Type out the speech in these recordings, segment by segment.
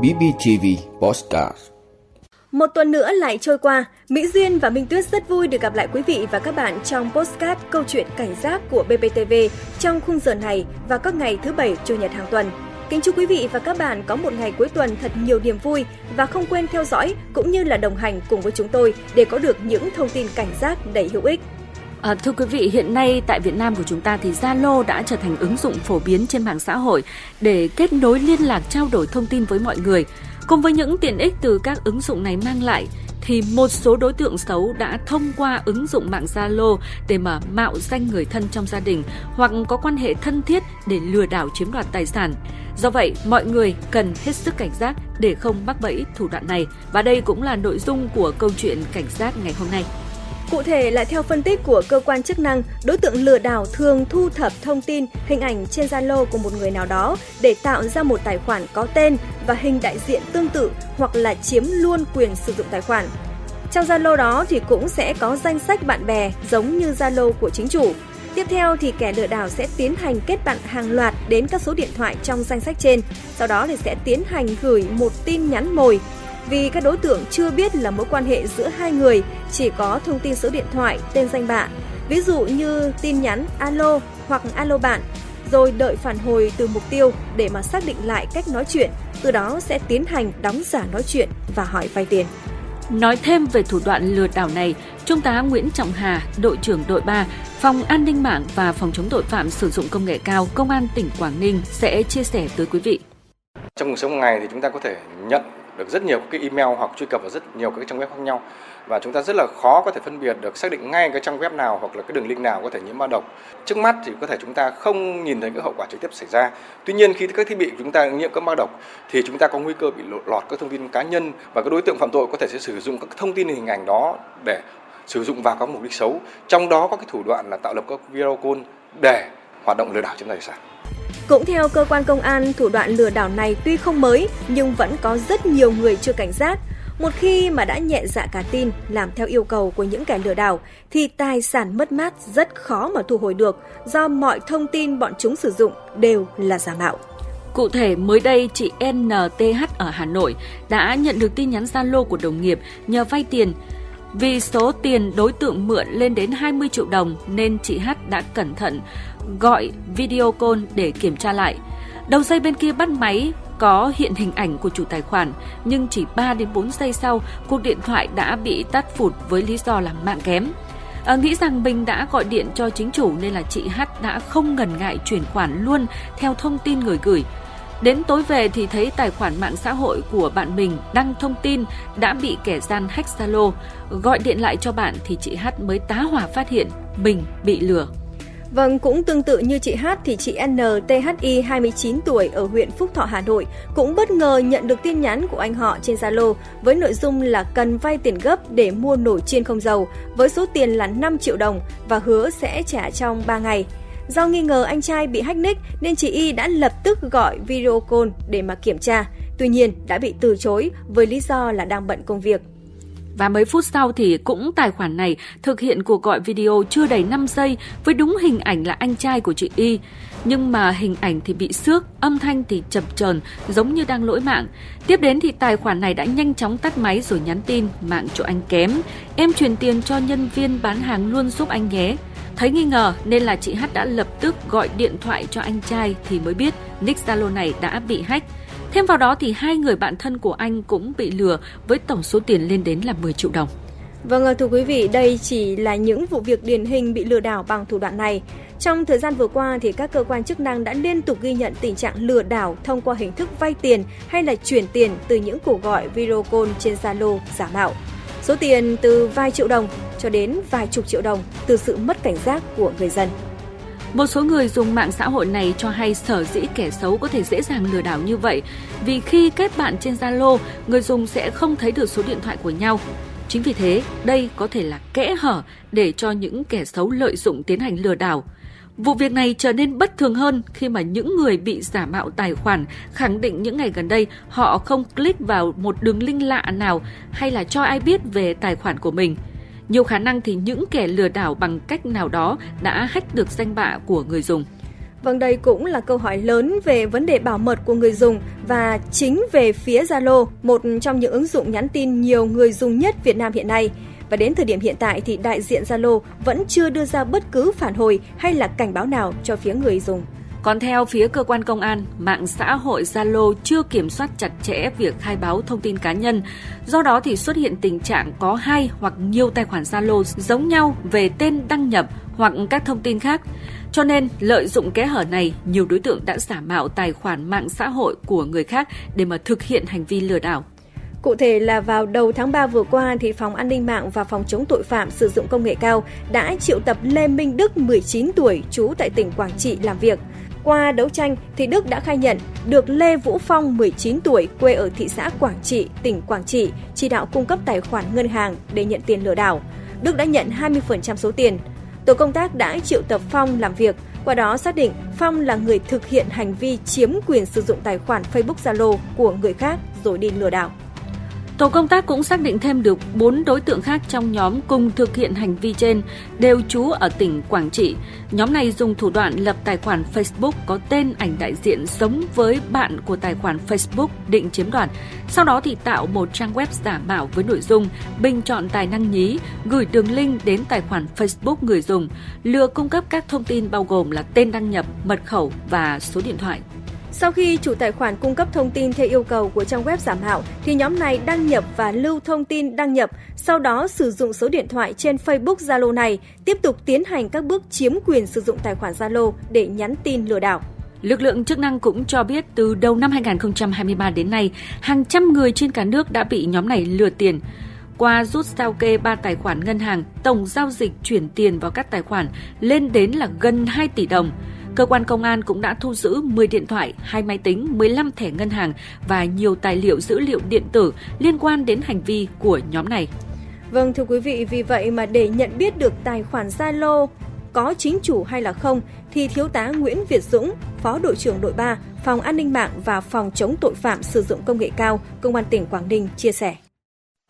BBTV Postcard Một tuần nữa lại trôi qua, Mỹ Duyên và Minh Tuyết rất vui được gặp lại quý vị và các bạn trong postcard câu chuyện cảnh giác của BBTV trong khung giờ này và các ngày thứ Bảy, Chủ nhật hàng tuần. Kính chúc quý vị và các bạn có một ngày cuối tuần thật nhiều niềm vui và không quên theo dõi cũng như là đồng hành cùng với chúng tôi để có được những thông tin cảnh giác đầy hữu ích. À, thưa quý vị, hiện nay tại Việt Nam của chúng ta thì Zalo đã trở thành ứng dụng phổ biến trên mạng xã hội để kết nối liên lạc trao đổi thông tin với mọi người. Cùng với những tiện ích từ các ứng dụng này mang lại, thì một số đối tượng xấu đã thông qua ứng dụng mạng Zalo để mà mạo danh người thân trong gia đình hoặc có quan hệ thân thiết để lừa đảo chiếm đoạt tài sản. Do vậy, mọi người cần hết sức cảnh giác để không mắc bẫy thủ đoạn này. Và đây cũng là nội dung của câu chuyện cảnh giác ngày hôm nay. Cụ thể là theo phân tích của cơ quan chức năng, đối tượng lừa đảo thường thu thập thông tin, hình ảnh trên Zalo của một người nào đó để tạo ra một tài khoản có tên và hình đại diện tương tự hoặc là chiếm luôn quyền sử dụng tài khoản. Trong Zalo đó thì cũng sẽ có danh sách bạn bè giống như Zalo của chính chủ. Tiếp theo thì kẻ lừa đảo sẽ tiến hành kết bạn hàng loạt đến các số điện thoại trong danh sách trên, sau đó thì sẽ tiến hành gửi một tin nhắn mồi vì các đối tượng chưa biết là mối quan hệ giữa hai người, chỉ có thông tin số điện thoại, tên danh bạ. Ví dụ như tin nhắn alo hoặc alo bạn, rồi đợi phản hồi từ mục tiêu để mà xác định lại cách nói chuyện, từ đó sẽ tiến hành đóng giả nói chuyện và hỏi vay tiền. Nói thêm về thủ đoạn lừa đảo này, Trung tá Nguyễn Trọng Hà, đội trưởng đội 3, Phòng An ninh mạng và Phòng chống tội phạm sử dụng công nghệ cao, Công an tỉnh Quảng Ninh sẽ chia sẻ tới quý vị. Trong cuộc sống ngày thì chúng ta có thể nhận được rất nhiều cái email hoặc truy cập vào rất nhiều các trang web khác nhau và chúng ta rất là khó có thể phân biệt được, xác định ngay cái trang web nào hoặc là cái đường link nào có thể nhiễm mã độc. Trước mắt thì có thể chúng ta không nhìn thấy cái hậu quả trực tiếp xảy ra. Tuy nhiên khi các thiết bị của chúng ta nhiễm các mã độc thì chúng ta có nguy cơ bị lọt các thông tin cá nhân và các đối tượng phạm tội có thể sẽ sử dụng các thông tin hình ảnh đó để sử dụng vào các mục đích xấu. Trong đó có cái thủ đoạn là tạo lập các video call để hoạt động lừa đảo chiếm tài sản. Cũng theo cơ quan công an, thủ đoạn lừa đảo này tuy không mới nhưng vẫn có rất nhiều người chưa cảnh giác. Một khi mà đã nhẹ dạ cả tin làm theo yêu cầu của những kẻ lừa đảo thì tài sản mất mát rất khó mà thu hồi được do mọi thông tin bọn chúng sử dụng đều là giả mạo. Cụ thể, mới đây chị NTH ở Hà Nội đã nhận được tin nhắn Zalo của đồng nghiệp nhờ vay tiền. Vì số tiền đối tượng mượn lên đến 20 triệu đồng nên chị H đã cẩn thận gọi video call để kiểm tra lại. Đầu dây bên kia bắt máy có hiện hình ảnh của chủ tài khoản, nhưng chỉ 3 đến 4 giây sau, cuộc điện thoại đã bị tắt phụt với lý do là mạng kém. À, nghĩ rằng mình đã gọi điện cho chính chủ nên là chị H đã không ngần ngại chuyển khoản luôn theo thông tin người gửi. Đến tối về thì thấy tài khoản mạng xã hội của bạn mình đăng thông tin đã bị kẻ gian hack Zalo. Gọi điện lại cho bạn thì chị H mới tá hỏa phát hiện mình bị lừa. Vâng, cũng tương tự như chị H thì chị NTHI 29 tuổi ở huyện Phúc Thọ, Hà Nội cũng bất ngờ nhận được tin nhắn của anh họ trên Zalo với nội dung là cần vay tiền gấp để mua nồi chiên không dầu với số tiền là 5 triệu đồng và hứa sẽ trả trong 3 ngày. Do nghi ngờ anh trai bị hack nick nên chị Y đã lập tức gọi video call để mà kiểm tra. Tuy nhiên đã bị từ chối với lý do là đang bận công việc. Và mấy phút sau thì cũng tài khoản này thực hiện cuộc gọi video chưa đầy 5 giây với đúng hình ảnh là anh trai của chị Y. Nhưng mà hình ảnh thì bị xước, âm thanh thì chập chờn giống như đang lỗi mạng. Tiếp đến thì tài khoản này đã nhanh chóng tắt máy rồi nhắn tin mạng chỗ anh kém. Em chuyển tiền cho nhân viên bán hàng luôn giúp anh nhé. Thấy nghi ngờ nên là chị H đã lập tức gọi điện thoại cho anh trai thì mới biết nick Zalo này đã bị hack. Thêm vào đó thì hai người bạn thân của anh cũng bị lừa với tổng số tiền lên đến là 10 triệu đồng. Vâng, ờ, thưa quý vị, đây chỉ là những vụ việc điển hình bị lừa đảo bằng thủ đoạn này. Trong thời gian vừa qua thì các cơ quan chức năng đã liên tục ghi nhận tình trạng lừa đảo thông qua hình thức vay tiền hay là chuyển tiền từ những cuộc gọi video call trên Zalo giả mạo. Số tiền từ vài triệu đồng cho đến vài chục triệu đồng từ sự mất cảnh giác của người dân. Một số người dùng mạng xã hội này cho hay sở dĩ kẻ xấu có thể dễ dàng lừa đảo như vậy vì khi kết bạn trên Zalo, người dùng sẽ không thấy được số điện thoại của nhau. Chính vì thế, đây có thể là kẽ hở để cho những kẻ xấu lợi dụng tiến hành lừa đảo. Vụ việc này trở nên bất thường hơn khi mà những người bị giả mạo tài khoản khẳng định những ngày gần đây họ không click vào một đường link lạ nào hay là cho ai biết về tài khoản của mình – nhiều khả năng thì những kẻ lừa đảo bằng cách nào đó đã hack được danh bạ của người dùng. Vâng, đây cũng là câu hỏi lớn về vấn đề bảo mật của người dùng và chính về phía Zalo, một trong những ứng dụng nhắn tin nhiều người dùng nhất Việt Nam hiện nay. Và đến thời điểm hiện tại thì đại diện Zalo vẫn chưa đưa ra bất cứ phản hồi hay là cảnh báo nào cho phía người dùng. Còn theo phía cơ quan công an, mạng xã hội Zalo chưa kiểm soát chặt chẽ việc khai báo thông tin cá nhân. Do đó thì xuất hiện tình trạng có hai hoặc nhiều tài khoản Zalo giống nhau về tên đăng nhập hoặc các thông tin khác. Cho nên, lợi dụng kẽ hở này, nhiều đối tượng đã giả mạo tài khoản mạng xã hội của người khác để mà thực hiện hành vi lừa đảo. Cụ thể là vào đầu tháng 3 vừa qua thì Phòng An ninh mạng và Phòng chống tội phạm sử dụng công nghệ cao đã triệu tập Lê Minh Đức 19 tuổi trú tại tỉnh Quảng Trị làm việc. Qua đấu tranh thì Đức đã khai nhận được Lê Vũ Phong 19 tuổi quê ở thị xã Quảng Trị, tỉnh Quảng Trị chỉ đạo cung cấp tài khoản ngân hàng để nhận tiền lừa đảo. Đức đã nhận 20% số tiền. Tổ công tác đã triệu tập Phong làm việc, qua đó xác định Phong là người thực hiện hành vi chiếm quyền sử dụng tài khoản Facebook Zalo của người khác rồi đi lừa đảo. Tổ công tác cũng xác định thêm được 4 đối tượng khác trong nhóm cùng thực hiện hành vi trên, đều trú ở tỉnh Quảng Trị. Nhóm này dùng thủ đoạn lập tài khoản Facebook có tên ảnh đại diện giống với bạn của tài khoản Facebook định chiếm đoạt. Sau đó thì tạo một trang web giả mạo với nội dung bình chọn tài năng nhí, gửi đường link đến tài khoản Facebook người dùng, lừa cung cấp các thông tin bao gồm là tên đăng nhập, mật khẩu và số điện thoại. Sau khi chủ tài khoản cung cấp thông tin theo yêu cầu của trang web giả mạo, thì nhóm này đăng nhập và lưu thông tin đăng nhập, sau đó sử dụng số điện thoại trên Facebook Zalo này tiếp tục tiến hành các bước chiếm quyền sử dụng tài khoản Zalo để nhắn tin lừa đảo. Lực lượng chức năng cũng cho biết từ đầu năm 2023 đến nay, hàng trăm người trên cả nước đã bị nhóm này lừa tiền. Qua rút sao kê ba tài khoản ngân hàng, tổng giao dịch chuyển tiền vào các tài khoản lên đến là gần 2 tỷ đồng. Cơ quan công an cũng đã thu giữ 10 điện thoại, 2 máy tính, 15 thẻ ngân hàng và nhiều tài liệu dữ liệu điện tử liên quan đến hành vi của nhóm này. Vâng thưa quý vị, vì vậy mà để nhận biết được tài khoản Zalo có chính chủ hay là không thì thiếu tá Nguyễn Việt Dũng, Phó đội trưởng đội 3, Phòng An ninh mạng và Phòng chống tội phạm sử dụng công nghệ cao, Công an tỉnh Quảng Ninh chia sẻ.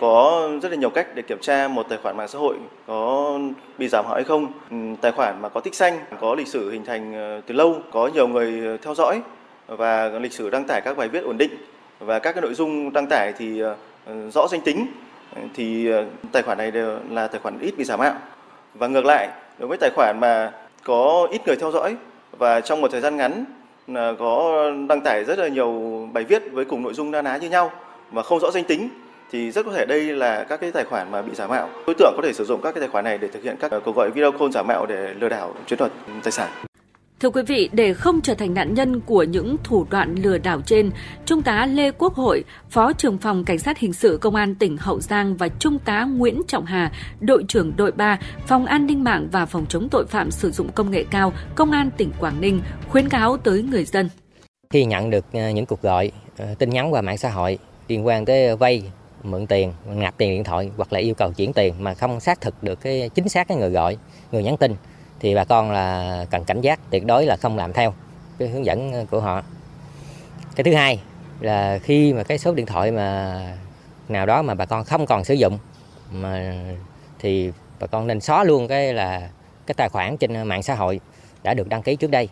Có rất là nhiều cách để kiểm tra một tài khoản mạng xã hội có bị giảm mạo hay không. Ừ, tài khoản mà có tích xanh, có lịch sử hình thành ờ, từ lâu, có nhiều người ờ, theo dõi và lịch sử đăng tải các bài viết ổn định và các cái nội dung đăng tải thì ờ, rõ danh tính thì tài khoản này đều là tài khoản ít bị giả mạo. Và ngược lại, đối với tài khoản mà có ít người theo dõi và trong một thời gian ngắn có đăng tải rất là nhiều bài viết với cùng nội dung na ná như nhau và không rõ danh tính thì rất có thể đây là các cái tài khoản mà bị giả mạo. Đối tượng có thể sử dụng các cái tài khoản này để thực hiện các cuộc gọi video call giả mạo để lừa đảo chiếm đoạt tài sản. Thưa quý vị, để không trở thành nạn nhân của những thủ đoạn lừa đảo trên, Trung tá Lê Quốc Hội, Phó trưởng phòng Cảnh sát Hình sự Công an tỉnh Hậu Giang và Trung tá Nguyễn Trọng Hà, đội trưởng đội 3, Phòng An ninh mạng và Phòng chống tội phạm sử dụng công nghệ cao, Công an tỉnh Quảng Ninh khuyến cáo tới người dân. Khi nhận được ờ, những cuộc gọi, ờ, tin nhắn qua mạng xã hội liên quan tới vay mượn tiền nạp tiền điện thoại hoặc là yêu cầu chuyển tiền mà không xác thực được cái chính xác cái người gọi, người nhắn tin thì bà con là cần cảnh giác, tuyệt đối là không làm theo cái hướng dẫn của họ. Cái thứ hai là khi mà cái số điện thoại mà nào đó mà bà con không còn sử dụng mà thì bà con nên xóa luôn cái là cái tài khoản trên mạng xã hội đã được đăng ký trước đây.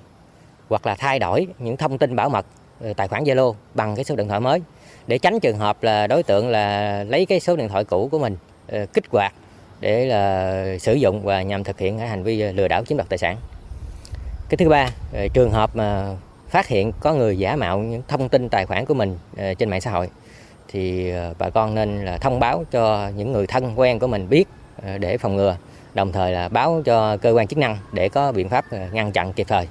Hoặc là thay đổi những thông tin bảo mật ờ, tài khoản Zalo bằng cái số điện thoại mới để tránh trường hợp là đối tượng là lấy cái số điện thoại cũ của mình ờ, kích hoạt để là sử dụng và nhằm thực hiện cái hành vi ờ, lừa đảo chiếm đoạt tài sản. Cái thứ ba, ờ, trường hợp mà phát hiện có người giả mạo những thông tin tài khoản của mình trên mạng xã hội thì bà con nên là thông báo cho những người thân quen của mình biết để phòng ngừa, đồng thời là báo cho cơ quan chức năng để có biện pháp ngăn chặn kịp thời.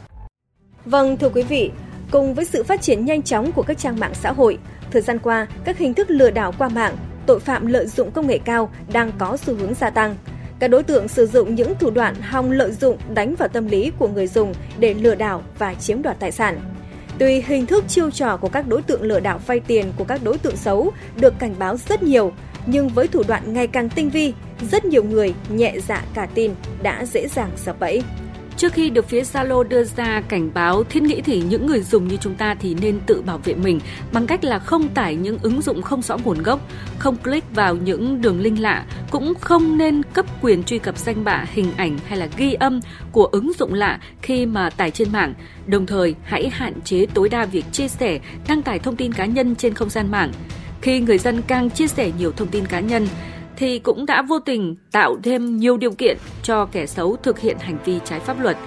Vâng thưa quý vị, cùng với sự phát triển nhanh chóng của các trang mạng xã hội, Thời gian qua, các hình thức lừa đảo qua mạng, tội phạm lợi dụng công nghệ cao đang có xu hướng gia tăng. Các đối tượng sử dụng những thủ đoạn hòng lợi dụng đánh vào tâm lý của người dùng để lừa đảo và chiếm đoạt tài sản. Tuy hình thức chiêu trò của các đối tượng lừa đảo vay tiền của các đối tượng xấu được cảnh báo rất nhiều, nhưng với thủ đoạn ngày càng tinh vi, rất nhiều người nhẹ dạ cả tin đã dễ dàng sập bẫy. Trước khi được phía Zalo đưa ra cảnh báo, thiết nghĩ thì những người dùng như chúng ta thì nên tự bảo vệ mình bằng cách là không tải những ứng dụng không rõ nguồn gốc, không click vào những đường link lạ, cũng không nên cấp quyền truy cập danh bạ, hình ảnh hay là ghi âm của ứng dụng lạ khi mà tải trên mạng. Đồng thời, hãy hạn chế tối đa việc chia sẻ, đăng tải thông tin cá nhân trên không gian mạng. Khi người dân càng chia sẻ nhiều thông tin cá nhân, thì cũng đã vô tình tạo thêm nhiều điều kiện cho kẻ xấu thực hiện hành vi trái pháp luật.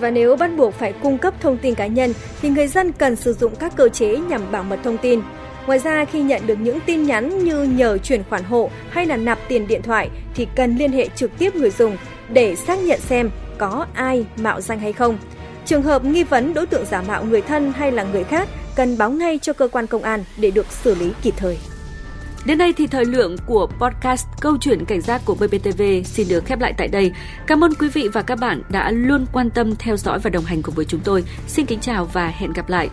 Và nếu bắt buộc phải cung cấp thông tin cá nhân, thì người dân cần sử dụng các cơ chế nhằm bảo mật thông tin. Ngoài ra, khi nhận được những tin nhắn như nhờ chuyển khoản hộ hay là nạp tiền điện thoại, thì cần liên hệ trực tiếp người dùng để xác nhận xem có ai mạo danh hay không. Trường hợp nghi vấn đối tượng giả mạo người thân hay là người khác, cần báo ngay cho cơ quan công an để được xử lý kịp thời. Đến đây thì thời lượng của podcast Câu chuyện cảnh giác của BBTV xin được khép lại tại đây. Cảm ơn quý vị và các bạn đã luôn quan tâm theo dõi và đồng hành cùng với chúng tôi. Xin kính chào và hẹn gặp lại.